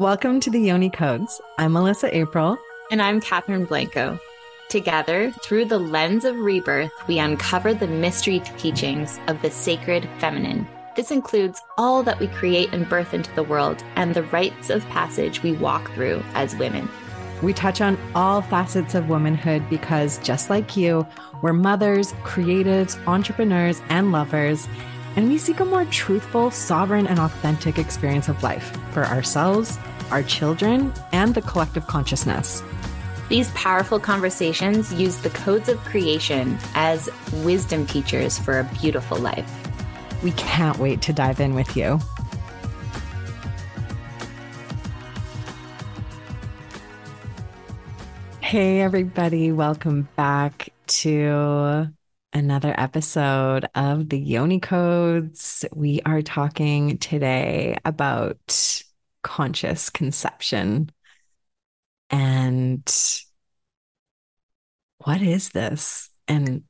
Welcome to the Yoni Codes. I'm Melissa April. And I'm Katherine Blanco. Together, through the lens of rebirth, we uncover the mystery teachings of the sacred feminine. This includes all that we create and birth into the world and the rites of passage we walk through as women. We touch on all facets of womanhood because, just like you, we're mothers, creatives, entrepreneurs, and lovers and we seek a more truthful, sovereign, and authentic experience of life for ourselves, our children, and the collective consciousness. These powerful conversations use the codes of creation as wisdom teachers for a beautiful life. We can't wait to dive in with you. Hey, everybody, welcome back to another episode of the Yoni Codes. We are talking today about conscious conception. And what is this? And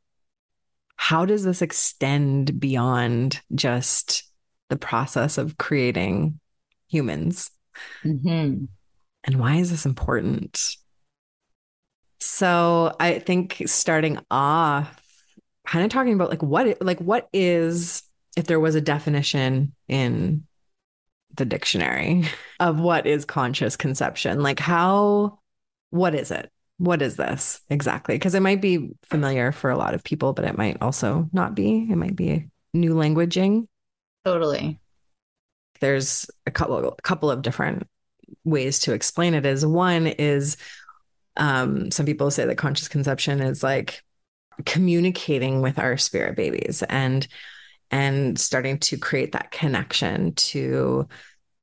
how does this extend beyond just the process of creating humans? Mm-hmm. And why is this important? So, I think starting off, kind of talking about like what like what is if there was a definition in the dictionary of what is conscious conception like how what is it? What is this exactly? Because it might be familiar for a lot of people but it might also not be. It might be new languaging. Totally. There's a couple a couple of different ways to explain it is one is um some people say that conscious conception is like communicating with our spirit babies and and starting to create that connection to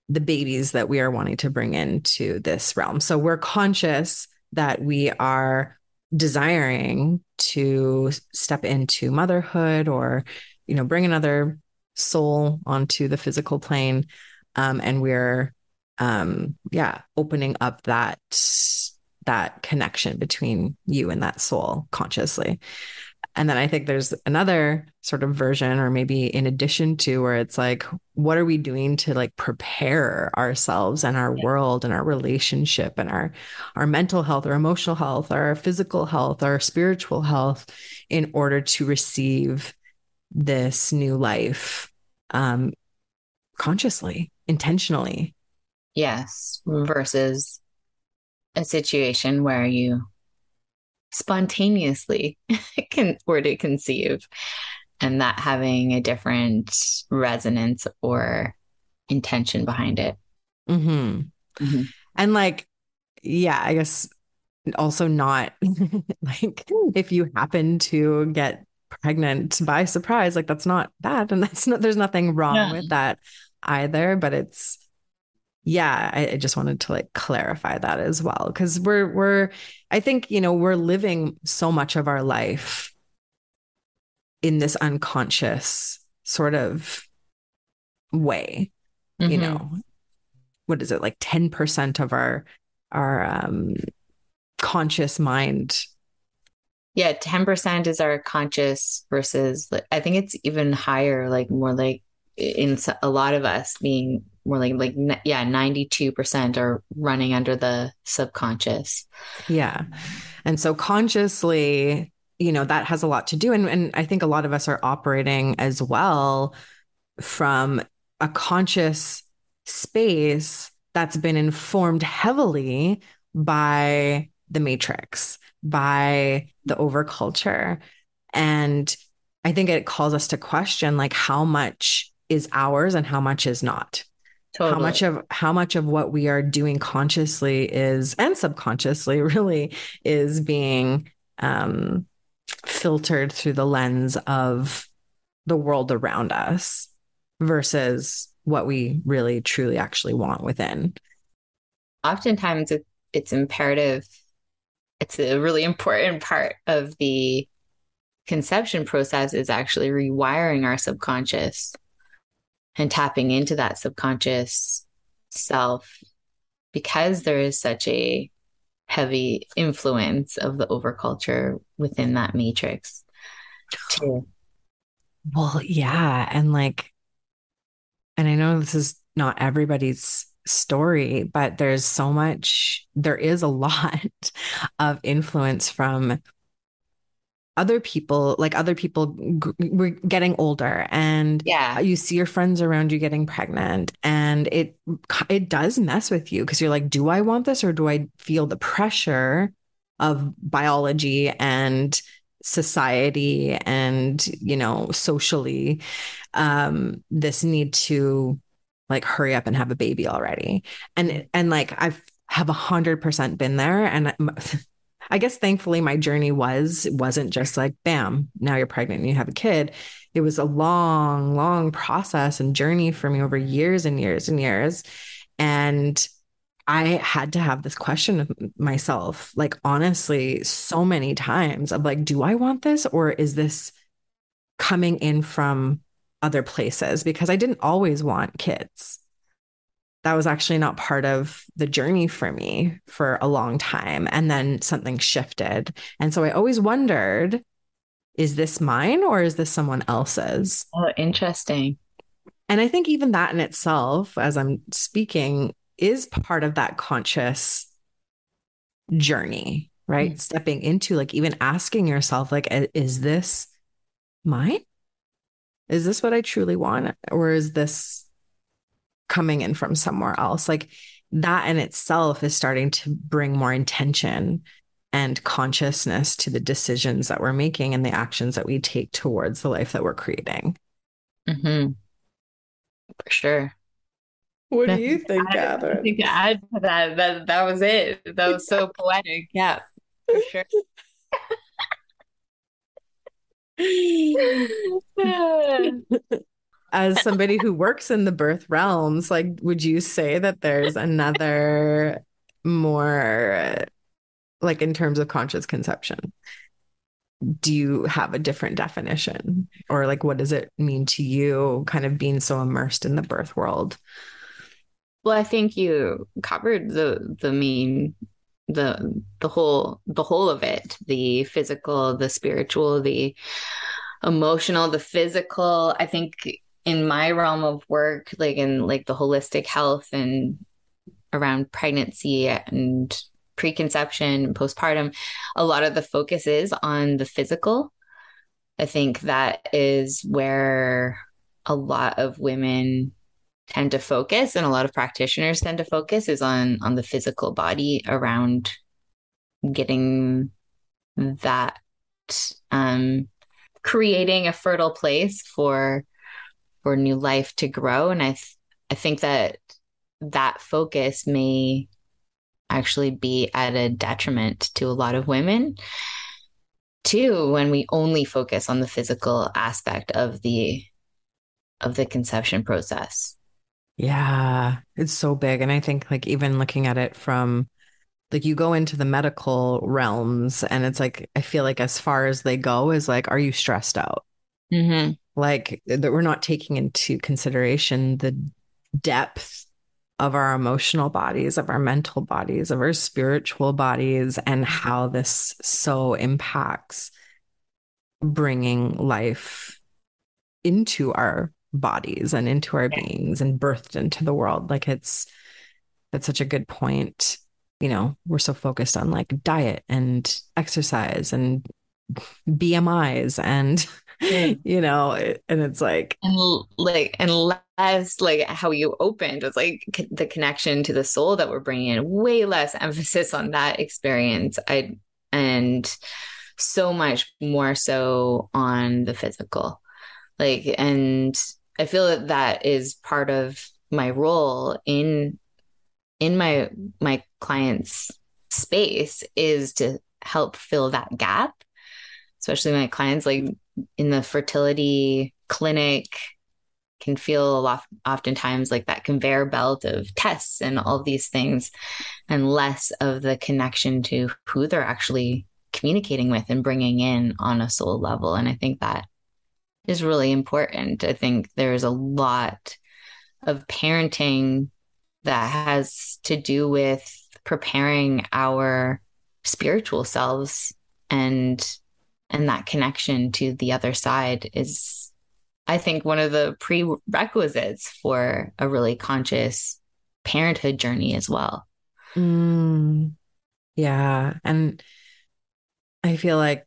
the babies that we are wanting to bring into this realm. So we're conscious that we are desiring to step into motherhood or you know bring another soul onto the physical plane um, and we're um yeah opening up that that connection between you and that soul consciously. And then I think there's another sort of version, or maybe in addition to, where it's like, what are we doing to like prepare ourselves and our yeah. world and our relationship and our our mental health, our emotional health, our physical health, our spiritual health, in order to receive this new life um, consciously, intentionally. Yes, versus a situation where you spontaneously can were to conceive and that having a different resonance or intention behind it. Mm-hmm. Mm-hmm. And like, yeah, I guess also not like if you happen to get pregnant by surprise, like that's not bad. And that's not, there's nothing wrong yeah. with that either, but it's, yeah, I, I, just wanted to like clarify that as well because we're we're I think you know we're living so much of our life in this unconscious sort of way, mm-hmm. you know. What is it like 10% of our our um conscious mind yeah 10% is our conscious versus i think it's even higher like more like in a lot of us being more like like yeah 92% are running under the subconscious. Yeah. And so consciously you know that has a lot to do. And, and i think a lot of us are operating as well from a conscious space that's been informed heavily by the matrix by the overculture. And i think it calls us to question like how much is ours and how much is not Totally. How much of how much of what we are doing consciously is and subconsciously really is being um, filtered through the lens of the world around us versus what we really truly actually want within. Oftentimes it, it's imperative it's a really important part of the conception process is actually rewiring our subconscious and tapping into that subconscious self because there is such a heavy influence of the overculture within that matrix too. Well, yeah. And like, and I know this is not everybody's story, but there's so much, there is a lot of influence from other people like other people we're getting older and yeah. you see your friends around you getting pregnant and it it does mess with you because you're like do i want this or do i feel the pressure of biology and society and you know socially um this need to like hurry up and have a baby already? And and like i've have a hundred percent been there and I guess thankfully my journey was it wasn't just like bam, now you're pregnant and you have a kid. It was a long, long process and journey for me over years and years and years. And I had to have this question of myself, like honestly, so many times of like, do I want this or is this coming in from other places? Because I didn't always want kids that was actually not part of the journey for me for a long time. And then something shifted. And so I always wondered is this mine or is this someone else's? Oh, interesting. And I think even that in itself, as I'm speaking, is part of that conscious journey, right? Mm-hmm. Stepping into like even asking yourself, like, is this mine? Is this what I truly want? Or is this coming in from somewhere else. Like that in itself is starting to bring more intention and consciousness to the decisions that we're making and the actions that we take towards the life that we're creating. Mm-hmm. For sure. What do you think, Katherine? I think to add to that, that that was it. That was so poetic. Yeah, for sure. as somebody who works in the birth realms, like, would you say that there's another more, like, in terms of conscious conception? Do you have a different definition? Or, like, what does it mean to you, kind of being so immersed in the birth world? Well, I think you covered the the main the the whole the whole of it the physical the spiritual the emotional the physical i think in my realm of work, like in like the holistic health and around pregnancy and preconception and postpartum, a lot of the focus is on the physical. I think that is where a lot of women tend to focus and a lot of practitioners tend to focus is on on the physical body around getting that um creating a fertile place for for new life to grow. And I, th- I think that that focus may actually be at a detriment to a lot of women too when we only focus on the physical aspect of the of the conception process. Yeah it's so big. And i think like even looking at it from like you go into the medical realms and it's like i feel like as far as they go is like are you stressed out? Mm-hmm like that we're not taking into consideration the depth of our emotional bodies, of our mental bodies, of our spiritual bodies, and how this so impacts bringing life into our bodies and into our beings and birthed into the world. Like it's, that's such a good point. You know, we're so focused on like diet and exercise and BMIs and you know, and it's like and like and less like how you opened was like the connection to the soul that we're bringing in. Way less emphasis on that experience. I and so much more so on the physical, like and I feel that that is part of my role in in my my clients space is to help fill that gap especially my clients like in the fertility clinic can feel a lot oftentimes like that conveyor belt of tests and all these things and less of the connection to who they're actually communicating with and bringing in on a soul level. And i think that is really important. I think there's a lot of parenting that has to do with preparing our spiritual selves and and that connection to the other side is i think one of the prerequisites for a really conscious parenthood journey as well. Mm, yeah. And I feel like,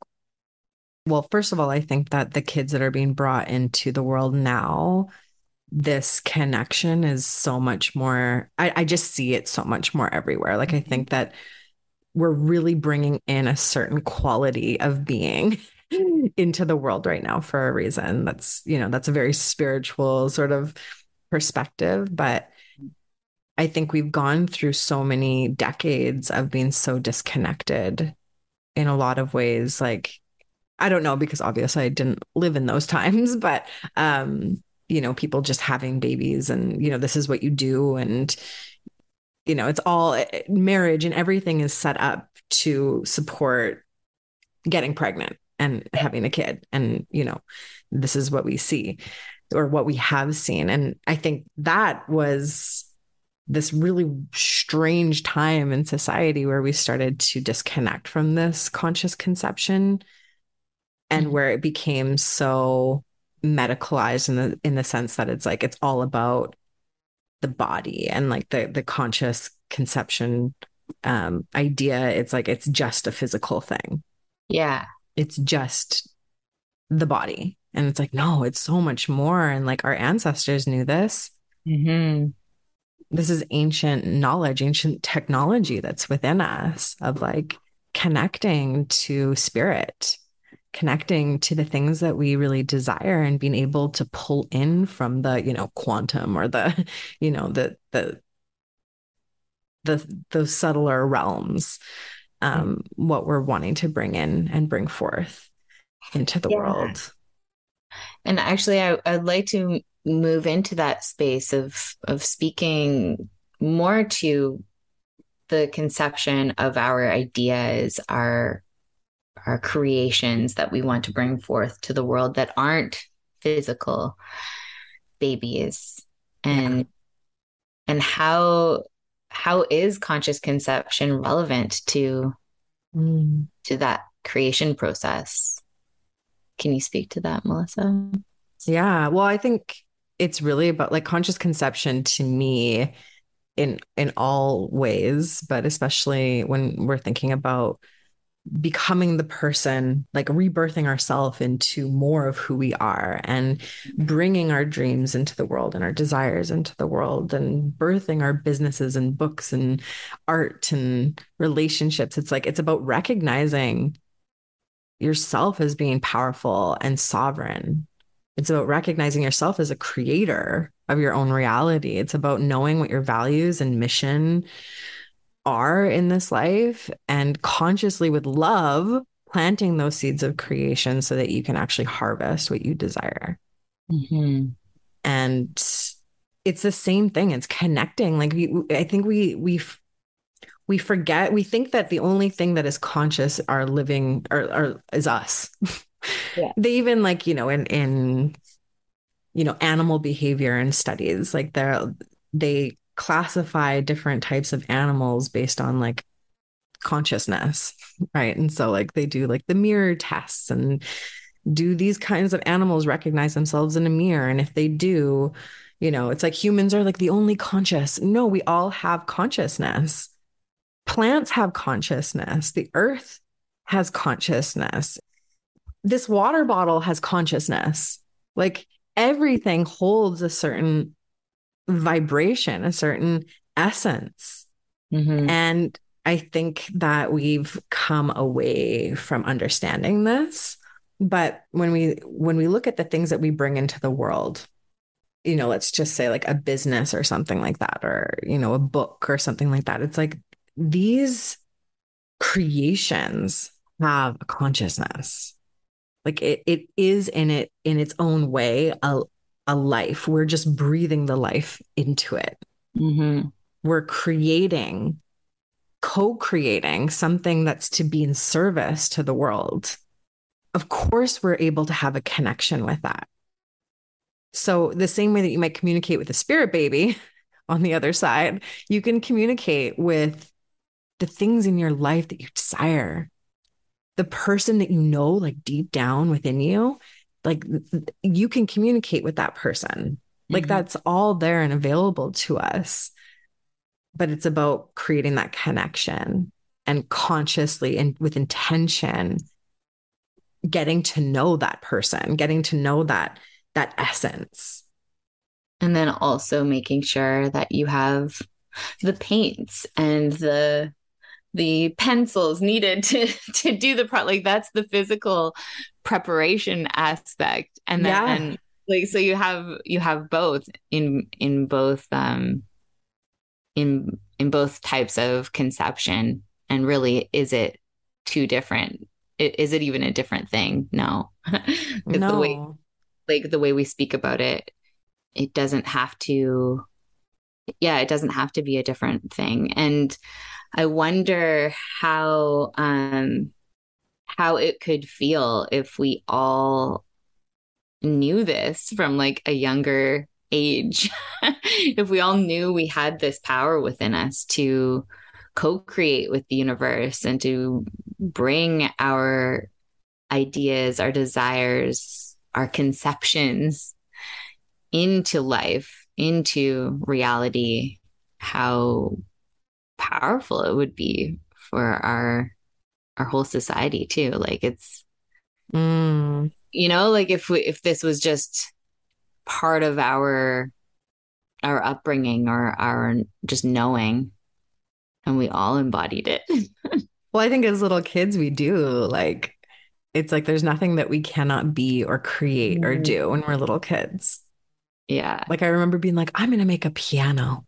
well, first of all, I think that the kids that are being brought into the world now, this connection is so much more, I, I just see it so much more everywhere. Like, I think that we're really bringing in a certain quality of being into the world right now for a reason. That's, you know, that's a very spiritual sort of perspective. But I think we've gone through so many decades of being so disconnected in a lot of ways. Like, I don't know, because obviously I didn't live in those times, but, um, you know, people just having babies and, you know, this is what you do. And, you know, it's all eh, marriage and everything is set up to support getting pregnant and having a kid. And, you know, this is what we see or what we have seen. And I think that was this really strange time in society where we started to disconnect from this conscious conception and mm-hmm. where it became so medicalized in the in the sense that it's like it's all about the body and like the the conscious conception um idea it's like it's just a physical thing. Yeah. It's just the body. And it's like no it's so much more. And like our ancestors knew this. Mm-hmm. this is ancient knowledge ancient technology that's within us of like connecting to spirit connecting to the things that we really desire and being able to pull in from the you know quantum or the you know the the the those subtler realms um what we're wanting to bring in and bring forth into the yeah. world and actually I, i'd like to move into that space of of speaking more to the conception of our ideas our our creations that we want to bring forth to the world that aren't physical babies and yeah. and how how is conscious conception relevant to mm. to that creation process can you speak to that melissa yeah well i think it's really about like conscious conception to me in in all ways but especially when we're thinking about becoming the person, like rebirthing ourselves into more of who we are and bringing our dreams into the world and our desires into the world and birthing our businesses and books and art and relationships. It's like, it's about recognizing yourself as being powerful and sovereign. It's about recognizing yourself as a creator of your own reality. It's about knowing what your values and mission are in this life and consciously with love planting those seeds of creation so that you can actually harvest what you desire. Mm-hmm. And it's the same thing. It's connecting. Like we, I think we we we forget. We think that the only thing that is conscious are living or, or is us. Yeah. they even like you know in in you know animal behavior and studies like they're they classify different types of animals based on like consciousness, right? And so like they do like the mirror tests and do these kinds of animals recognize themselves in a mirror and if they do, you know, it's like humans are like the only conscious. No, we all have consciousness. Plants have consciousness. The earth has consciousness. This water bottle has consciousness. Like everything holds a certain vibration, a certain essence. Mm-hmm. And I think that we've come away from understanding this. But when we when we look at the things that we bring into the world, you know, let's just say like a business or something like that, or you know, a book or something like that. It's like these creations have a consciousness. Like it it is in it in its own way a a life. We're just breathing the life into it. Mm-hmm. We're creating, co creating something that's to be in service to the world. Of course, we're able to have a connection with that. So, the same way that you might communicate with a spirit baby on the other side, you can communicate with the things in your life that you desire, the person that you know, like deep down within you like you can communicate with that person like mm-hmm. that's all there and available to us but it's about creating that connection and consciously and with intention getting to know that person, getting to know that that essence. And then also making sure that you have the paints and the the pencils needed to to do the pro like that's the physical preparation aspect. And then yeah. like so you have you have both in in both um in in both types of conception. And really is it too different is it even a different thing? No. No. the way like the way we speak about it it doesn't have to yeah it doesn't have to be a different thing. And i wonder how um how it could feel if we all knew this from like a younger age. If we all knew we had this power within us to co-create with the universe and to bring our ideas our desires our conceptions into life into reality how powerful it would be for our our whole society too. Like it's mm. you know like if we if this was just part of our our upbringing or our just knowing and we all embodied it. Well i think as little kids we do like it's like there's nothing that we cannot be or create or mm-hmm. do when we're little kids. Yeah. Like i remember being like i'm gonna make a piano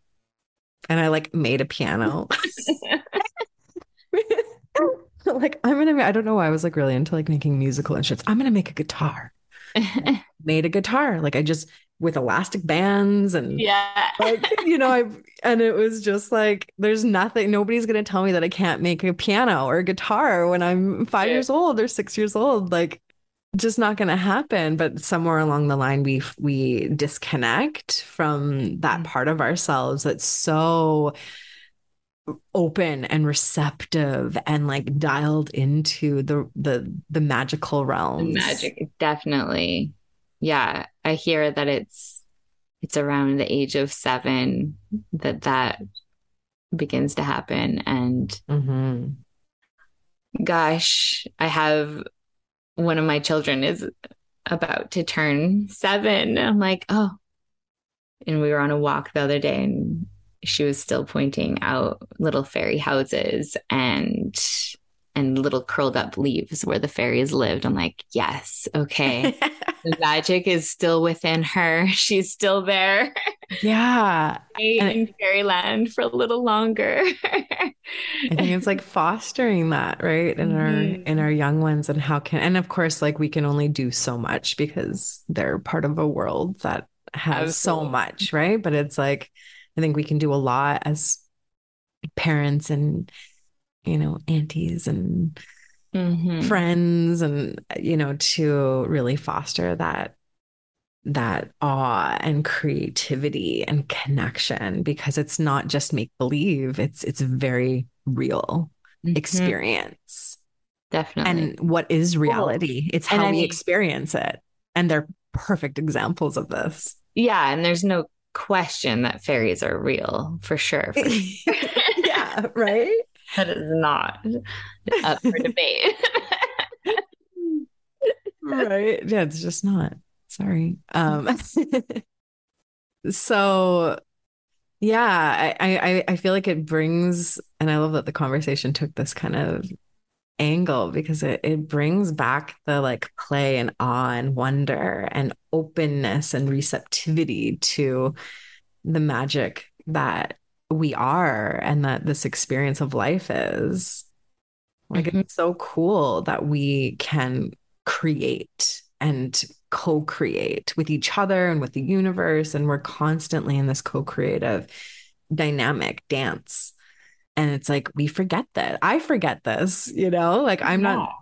and i like made a piano like I'm gonna. I don't know why I was like really into like making musical instruments. I'm gonna make a guitar. made a guitar. Like I just with elastic bands and yeah, like you know I and it was just like there's nothing. Nobody's gonna tell me that I can't make a piano or a guitar when I'm five yeah. years old or six years old. Like just not going to happen but somewhere along the line we we disconnect from that mm. part of ourselves that's so open and receptive and like dialed into the the the magical realms. magic definitely. Yeah, I hear that it's it's around the age of 7 that that begins to happen and mm-hmm. gosh, I have one of my children is about to turn 7. I'm like, "Oh, and we were on a walk the other day and she was still pointing out little fairy houses and and little curled up leaves where the fairies lived. I'm like, yes, okay. the magic is still within her. She's still there. Yeah. in fairyland for a little longer. I think it's like fostering that, right? In mm-hmm. our in our young ones and how can and of course like we can only do so much because they're part of a world that has Absolutely. so much, right? But it's like I think we can do a lot as parents and, you know, aunties and mm-hmm. friends and, you know, to really foster that that awe and creativity and connection because it's not just make believe it's it's a very real mm-hmm. experience definitely and what is reality it's how we experience it and they're perfect examples of this yeah and there's no question that fairies are real for sure. For sure. yeah, right? That is not up for debate. right. Yeah, it's just not. Sorry. Um so yeah, I, I I feel like it brings and I love that the conversation took this kind of angle because it, it brings back the like play and awe and wonder and openness and receptivity to the magic that we are and that this experience of life is. Like mm-hmm. it's so cool that we can create and co create with each other and with the universe. And we're constantly in this co creative dynamic dance and it's like we forget that i forget this you know like i'm yeah. not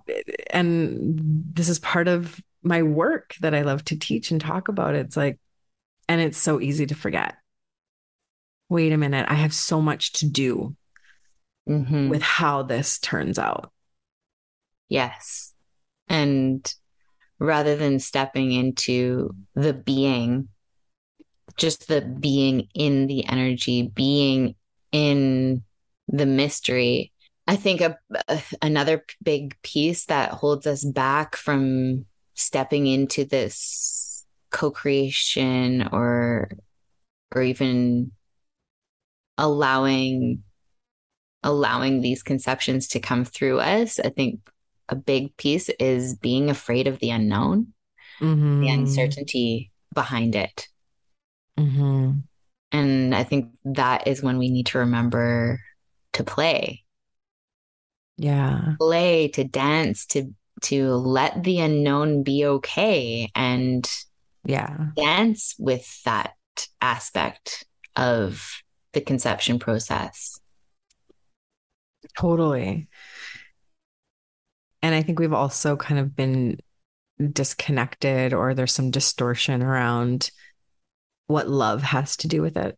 and this is part of my work that i love to teach and talk about it's like and it's so easy to forget wait a minute i have so much to do mm-hmm. with how this turns out yes and rather than stepping into the being just the being in the energy being in the mystery. I think a, a, another big piece that holds us back from stepping into this co-creation or or even allowing allowing these conceptions to come through us i think a big piece is being afraid of the unknown Mm-hmm. the uncertainty behind it Mm-hmm. and i think that is when we need to remember to play Yeah. play to dance to to let the unknown be okay and Yeah. dance with that aspect of the conception process Totally. And I think we've also kind of been disconnected, or there's some distortion around what love has to do with it.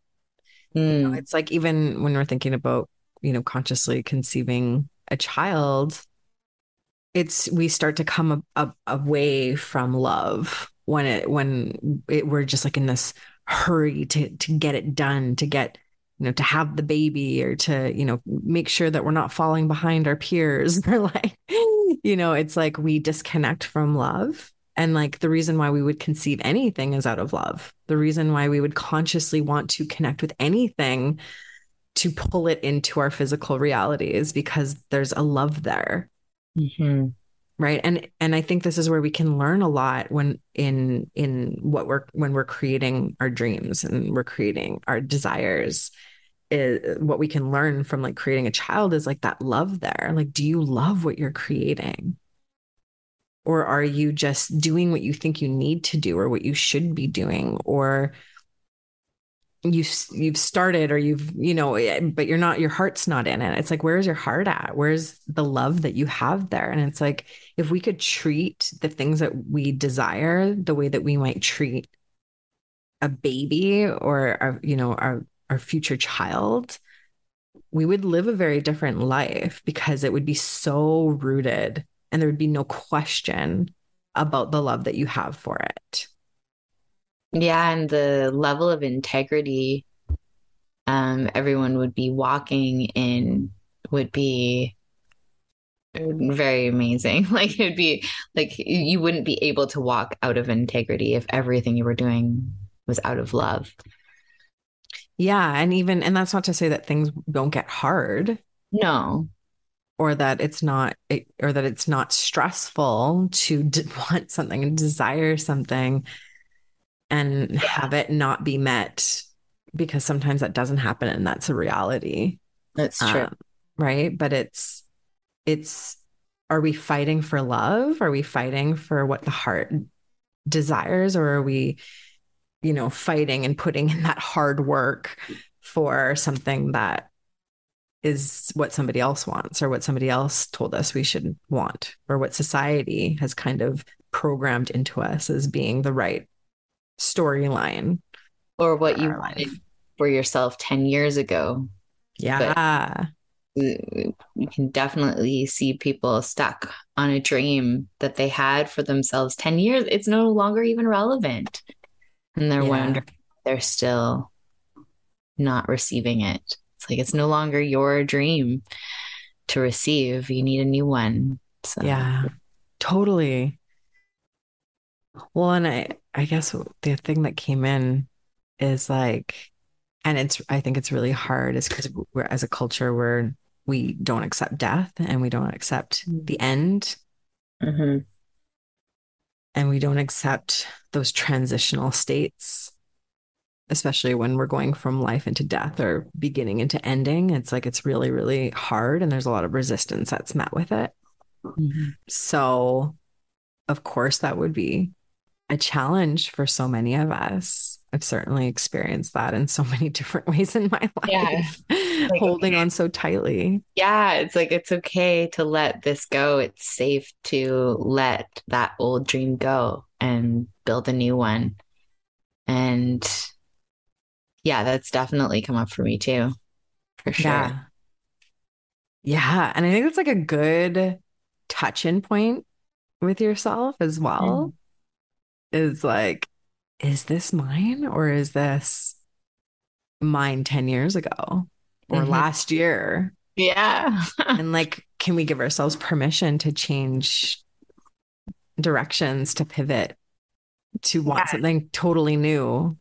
You know, Mm, it's like even when we're thinking about, you know, consciously conceiving a child, it's we start to come a, a, away from love when it when it, we're just like in this hurry to to get it done, to get you know to have the baby or to you know make sure that we're not falling behind our peers. Or like, you know, it's like we disconnect from love. And like the reason why we would conceive anything is out of love. The reason why we would consciously want to connect with anything to pull it into our physical reality is because there's a love there mhm. Right. And and i think this is where we can learn a lot when in in what we're when we're creating our dreams and we're creating our desires is what we can learn from like creating a child is like that love there. Like do you love what you're creating? Or are you just doing what you think you need to do or what you should be doing? Or you you've started or you've you know eh, but you're not your heart's not in it. It's like where's your heart at? Where's the love that you have there? And it's like if we could treat the things that we desire the way that we might treat a baby or you know our our future child we would live a very different life because it would be so rooted and there would be no question about the love that you have for it yeah and the level of integrity um everyone would be walking in would be very amazing. Like it'd be like you wouldn't be able to walk out of integrity if everything you were doing was out of love. Yeah. And even, and that's not to say that things don't get hard. No. Or that it's not, or that it's not stressful to d- want something and desire something and Yeah. have it not be met because sometimes that doesn't happen and that's a reality. that's true Um, right. But it's, it's, are we fighting for love? Are we fighting for what the heart desires? Or are we, you know, fighting and putting in that hard work for something that is what somebody else wants or what somebody else told us we should want or what society has kind of programmed into us as being the right storyline or what you our wanted life. for yourself 10 years ago Yeah. you can definitely see people stuck on a dream that they had for themselves 10 years. It's no longer even relevant. And they're Yeah. wondering they're still not receiving it. It's like it's no longer your dream to receive. You need a new one. So Yeah. Totally. Well, and I I guess the thing that came in is like and it's I think it's really hard is because we're as a culture where we don't accept death and we don't accept the end Mhm. and we don't accept those transitional states especially when we're going from life into death or beginning into ending it's like it's really really hard and there's a lot of resistance that's met with it Mhm. so of course that would be a challenge for so many of us i've certainly experienced that in so many different ways in my life Yeah. holding on so tightly Yeah, it's like it's okay to let this go. It's safe to let that old dream go and build a new one. And yeah, that's definitely come up for me too, for sure. Yeah. Yeah. And I think it's like a good touch in point with yourself as well. Mm-hmm. Is like, is this mine or is this mine 10 years ago? or Mhm. last year. Yeah. And like, can we give ourselves permission to change directions, to pivot, to want Yeah. something totally new?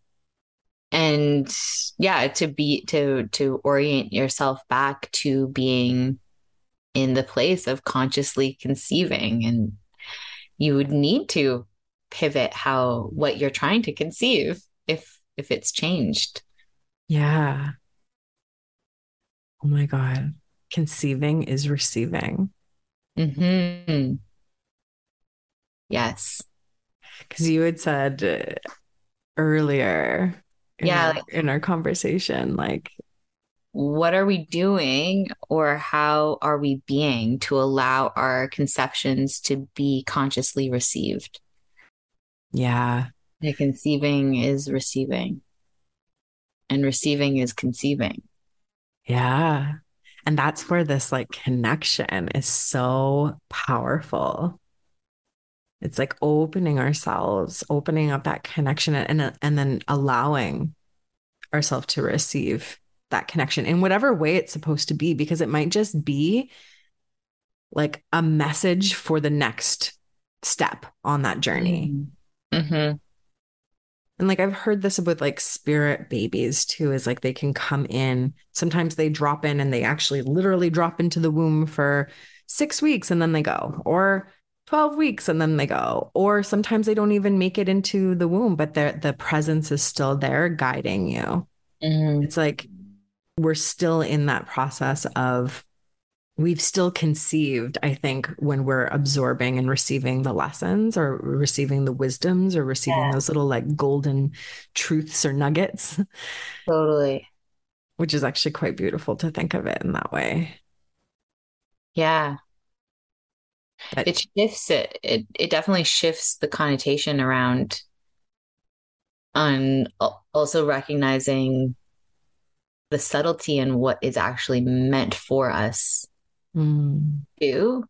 and yeah to be to to orient yourself back to being in the place of consciously conceiving and you would need to pivot how what you're trying to conceive if if it's changed Yeah. Oh my God. Conceiving is receiving. hmm yes Because you had said earlier in, Yeah, our, like- in our conversation, like, what are we doing or how are we being to allow our conceptions to be consciously received yeah, The conceiving is receiving, and receiving is conceiving. yeah. And that's where this like connection is so powerful. It's like opening ourselves, opening up that connection and and then allowing ourselves to receive that connection in whatever way it's supposed to be because it might just be like a message for the next step on that journey. Mm-hmm. And like I've heard this with like spirit babies too, is like they can come in. Sometimes they drop in and they actually literally drop into the womb for six weeks and then they go, or 12 weeks and then they go. Or sometimes they don't even make it into the womb, but the the presence is still there guiding you. Mm-hmm. It's like we're still in that process of we've still conceived, I think, when we're absorbing and receiving the lessons or receiving the wisdoms or receiving Yeah. those little like golden truths or nuggets, Totally. which is actually quite beautiful to think of it in that way. Yeah. But- It shifts it. It it definitely shifts the connotation around on also recognizing the subtlety and what is actually meant for us Mm, do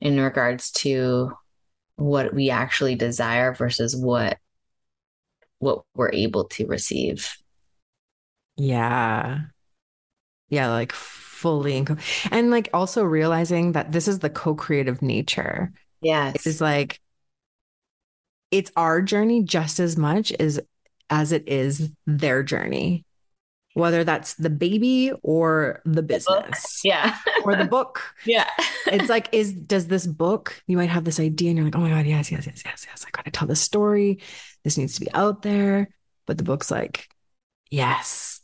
in regards to what we actually desire versus what what we're able to receive. yeah. Yeah, like fully. co- And like also realizing that this is the co creative nature. Yes. is like it's our journey just as much as as it is their journey whether that's the baby or the business yeah. or the book yeah. it's like is does this book you might have this idea and you're like oh my god yes yes yes yes yes i gotta tell this story this needs to be out there but the book's like yes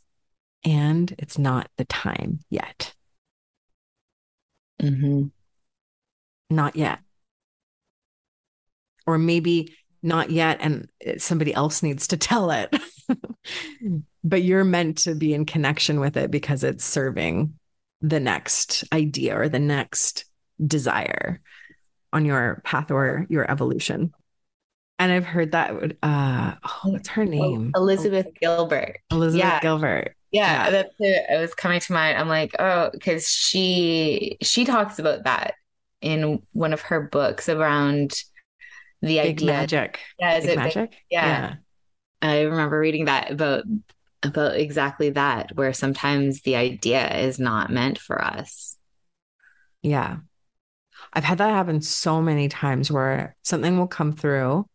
and it's not the time yet mm-hmm. not yet. Or maybe not yet, and somebody else needs to tell it. but you're meant to be in connection with it because it's serving the next idea or the next desire on your path or your evolution. And I've heard that. Uh, oh, what's her name? Elizabeth Gilbert. Elizabeth yeah. Gilbert. Yeah, Yeah. that's it. It was coming to mind. I'm like, oh, because she she talks about that in one of her books around the Big idea. magic. Yeah, is Big it big- magic? yeah. I remember reading that about about exactly that, where sometimes the idea is not meant for us. Yeah. I've had that happen so many times where something will come through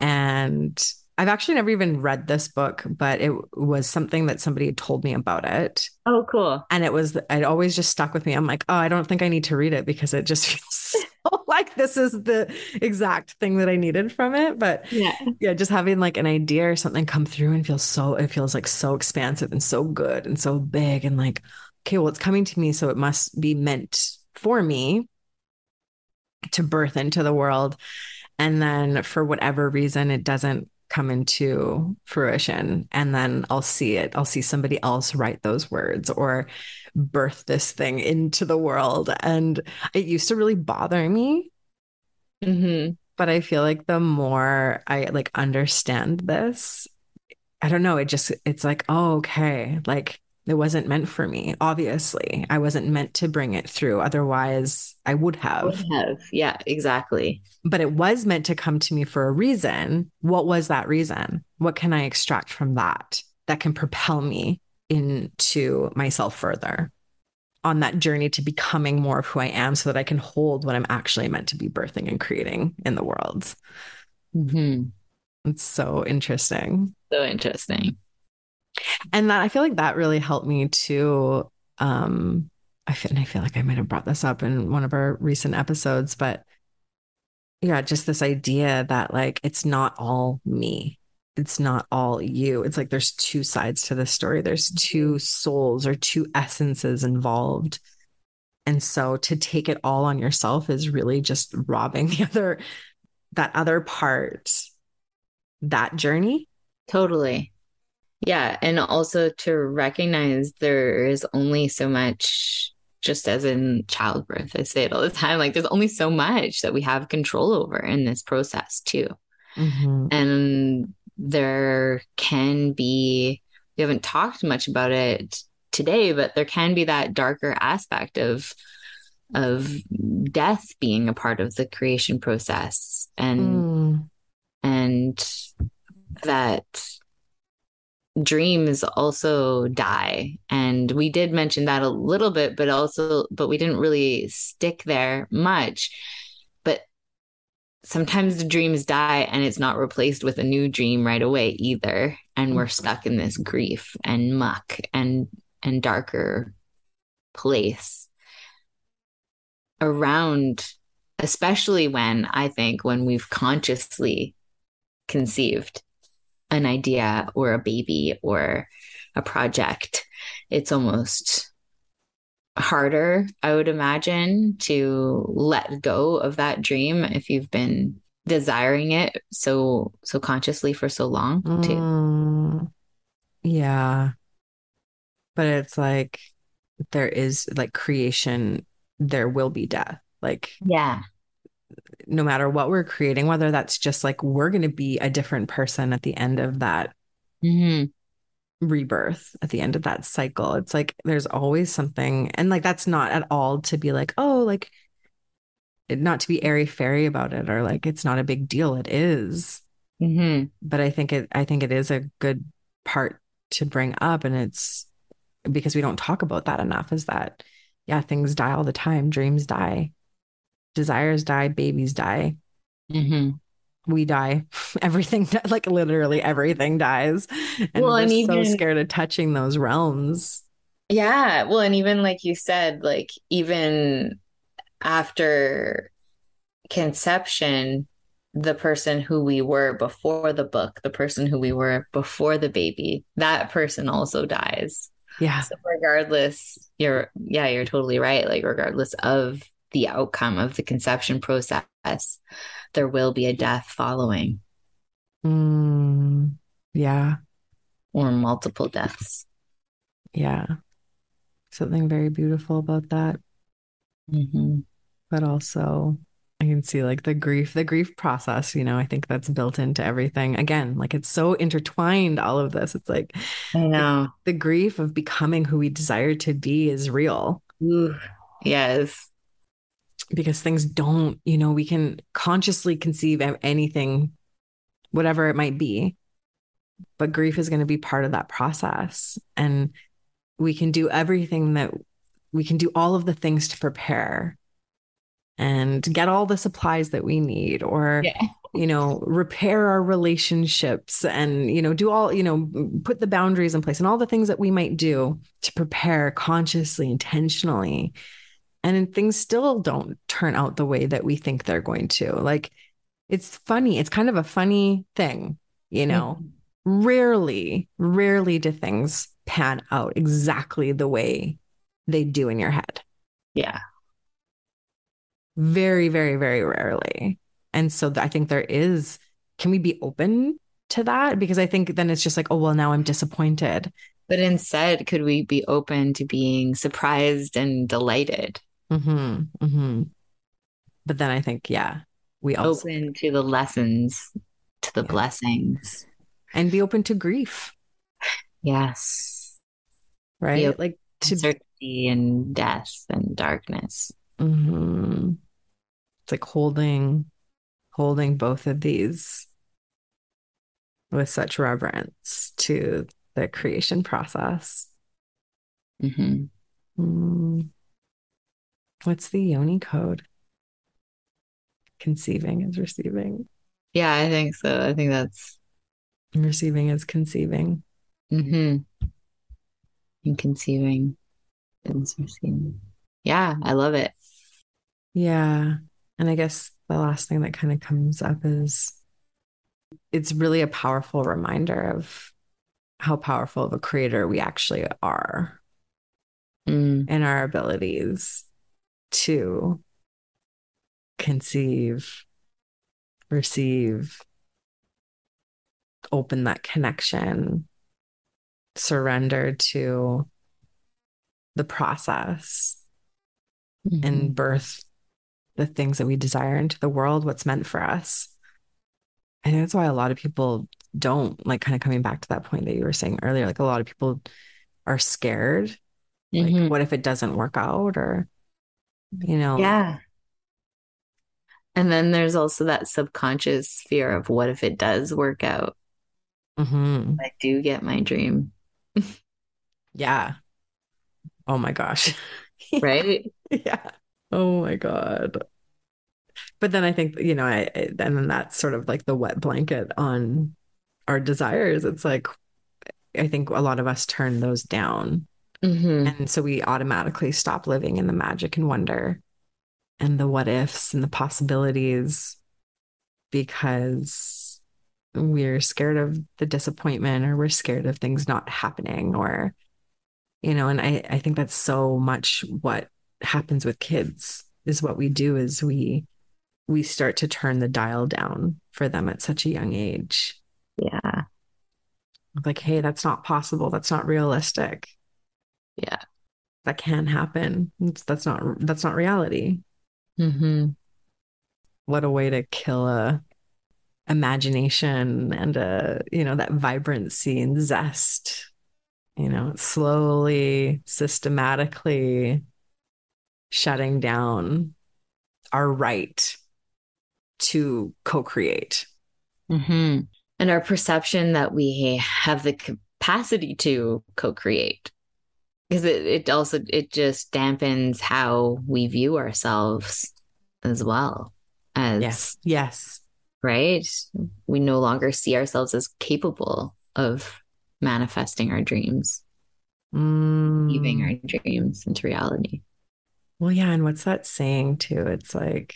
and I've actually never even read this book, but it was something that somebody had told me about it. Oh, cool. And it was, it always just stuck with me. I'm like, oh, I don't think I need to read it because it just feels like this is the exact thing that I needed from it. But Yeah. yeah, just having like an idea or something come through and feels so, it feels like so expansive and so good and so big and like, okay, well, it's coming to me. So it must be meant for me to birth into the world. And then for whatever reason, it doesn't come into fruition. And then I'll see it. I'll see somebody else write those words or birth this thing into the world. And it used to really bother me mm-hmm. but I feel like the more I like understand this, I don't know, it just it's like, oh, okay, like it wasn't meant for me. Obviously, I wasn't meant to bring it through. Otherwise, I would have. Would have. Yeah, exactly. But it was meant to come to me for a reason. What was that reason? What can I extract from that that can propel me into myself further on that journey to becoming more of who I am so that I can hold what I'm actually meant to be birthing and creating in the world. Mm-hmm. It's so interesting. So interesting. And that I feel like that really helped me to um I feel, and I feel like I might have brought this up in one of our recent episodes, but yeah, just this idea that like it's not all me. It's not all you. It's like there's two sides to the story. There's two souls or two essences involved. And so to take it all on yourself is really just robbing the other that other part that journey. Totally. Yeah. And also to recognize there is only so much, just as in childbirth, I say it all the time like, there's only so much that we have control over in this process, too. Mm-hmm. And there can be, we haven't talked much about it today, but there can be that darker aspect of, of death being a part of the creation process and mm. and that dreams also die. And we did mention that a little bit but also but we didn't really stick there much. But sometimes the dreams die and it's not replaced with a new dream right away either. And we're mm-hmm. stuck in this grief and muck and and darker place around especially when i think when we've consciously conceived an idea or a baby or a project, it's almost harder, I would imagine, to let go of that dream if you've been desiring it so so consciously for so long too. Mm, yeah. But it's like there is like creation, there will be death. Like yeah no matter what we're creating, whether that's just like we're going to be a different person at the end of that mm-hmm. rebirth, at the end of that cycle. It's like there's always something, and like that's not at all to be like, oh, like not to be airy fairy about it or like it's not a big deal. It is. Mm-hmm. But I think it, I think it is a good part to bring up, and it's because we don't talk about that enough. Is that yeah, things die all the time, dreams die desires die, babies die. Mm-hmm. We die. Everything, like literally everything dies. And well, we're and even, so scared of touching those realms. Yeah. Well, and even like you said, like even after conception, the person who we were before the book, the person who we were before the baby, that person also dies. Yeah. So regardless, you're yeah, you're totally right. Like regardless of the outcome of the conception process, there will be a death following. Mm, yeah. Or multiple deaths. Yeah. Something very beautiful about that. Mm-hmm. But also, I can see like the grief, the grief process, you know, I think that's built into everything. Again, like it's so intertwined, all of this. It's like, I know the, the grief of becoming who we desire to be is real. Ooh, yes because things don't, you know, we can consciously conceive of anything, whatever it might be, but grief is going to be part of that process. And we can do everything that we can do all of the things to prepare and get all the supplies that we need or yeah. you know repair our relationships and you know do all you know put the boundaries in place and all the things that we might do to prepare consciously intentionally and things still don't turn out the way that we think they're going to. Like it's funny. It's kind of a funny thing, you know. Mm-hmm. Rarely, rarely do things pan out exactly the way they do in your head. Yeah. Very, very, very rarely. And so I think there is, can we be open to that? Because I think then it's just like, oh, well, now I'm disappointed. But instead, could we be open to being surprised and delighted? Mm-hmm, mm-hmm. But then I think, yeah, we also open to the lessons, to the yeah. blessings, and be open to grief. Yes, right. Like to uncertainty and death and darkness. Mm-hmm. It's like holding, holding both of these with such reverence to the creation process. hmm Mm. What's the yoni code? Conceiving is receiving. Yeah, I think so. I think that's Receiving is conceiving. Mm-hmm. and conceiving is receiving. Yeah, I love it. Yeah. And I guess the last thing that kind of comes up is it's really a powerful reminder of how powerful of a creator we actually are Mm. and our abilities to conceive, receive, open that connection, surrender to the process Mhm. and birth the things that we desire into the world, what's meant for us. And that's why a lot of people don't like kind of coming back to that point that you were saying earlier. Like a lot of people are scared. Like, Mhm. what if it doesn't work out? Or, you know, Yeah. And then there's also that subconscious fear of what if it does work out? mhm. I do get my dream, yeah. Oh my gosh. right? yeah. Oh my God. But then I think, you know, I, I- and then that's sort of like the wet blanket on our desires. It's like, I think a lot of us turn those down. Hmm And so we automatically stop living in the magic and wonder and the what ifs and the possibilities because we're scared of the disappointment or we're scared of things not happening or, you know, and I, I think that's so much what happens with kids is what we do is we we start to turn the dial down for them at such a young age. Yeah. Like, hey, that's not possible. That's not realistic. Yeah. That can happen. It's, that's not that's not reality. hmm what a way to kill a imagination and a you know that vibrancy and zest you know slowly systematically shutting down our right to co-create hmm And our perception that we have the capacity to co-create. Because it, it also it just dampens how we view ourselves as well as yes yes right? We no longer see ourselves as capable of manifesting our dreams, Mm. our dreams into reality. well yeah and what's that saying too it's like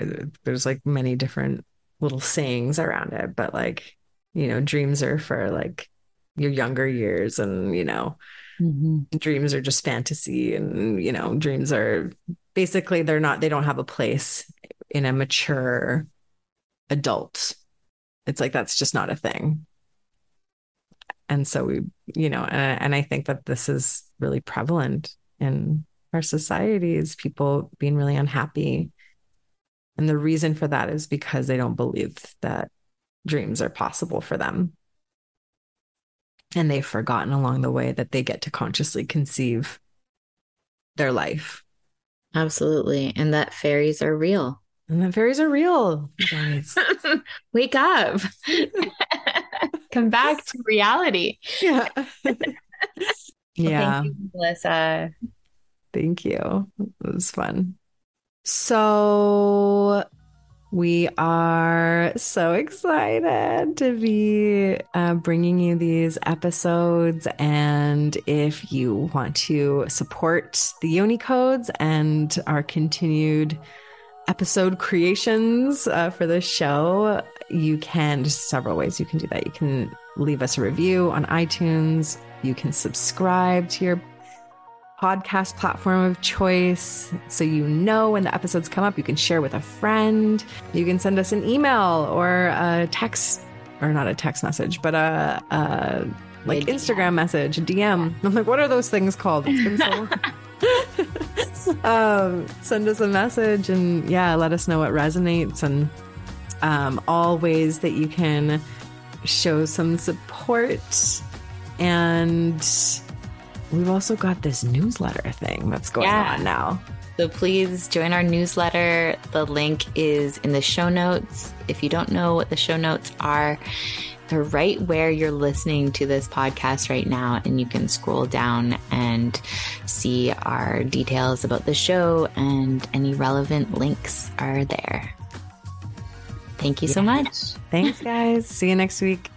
uh, there's like many different little sayings around it but like you know dreams are for like your younger years and you know Mm-hmm. dreams are just fantasy and you know dreams are basically they're not they don't have a place in a mature adult. It's like that's just not a thing. And so we you know and, and i think that this is really prevalent in our societies people being really unhappy. And the reason for that is because they don't believe that dreams are possible for them and they've forgotten along the way that they get to consciously conceive their life. Absolutely. And that fairies are real. And that fairies are real, guys. Wake up. Come back to reality. yeah. Well, yeah. Thank you, Melissa. Thank you. It was fun. So we are so excited to be uh, bringing you these episodes. And if you want to support the Yoni Codes and our continued episode creations uh, for this show, you can, several ways you can do that. You can leave us a review on iTunes, you can subscribe to your podcast platform of choice so you know when the episodes come up. You can share with a friend. You can send us an email or a text, or not a text message, but a, a like A Instagram message, a DM. I'm like, what are those things called? It's been so um, send us a message and yeah, let us know what resonates and um, all ways that you can show some support and we've also got this newsletter thing that's going Yeah. on now. So please join our newsletter. The link is in the show notes. If you don't know what the show notes are, they're right where you're listening to this podcast right now. And you can scroll down and see our details about the show, and any relevant links are there. Thank you so much. Thanks, guys. See you next week.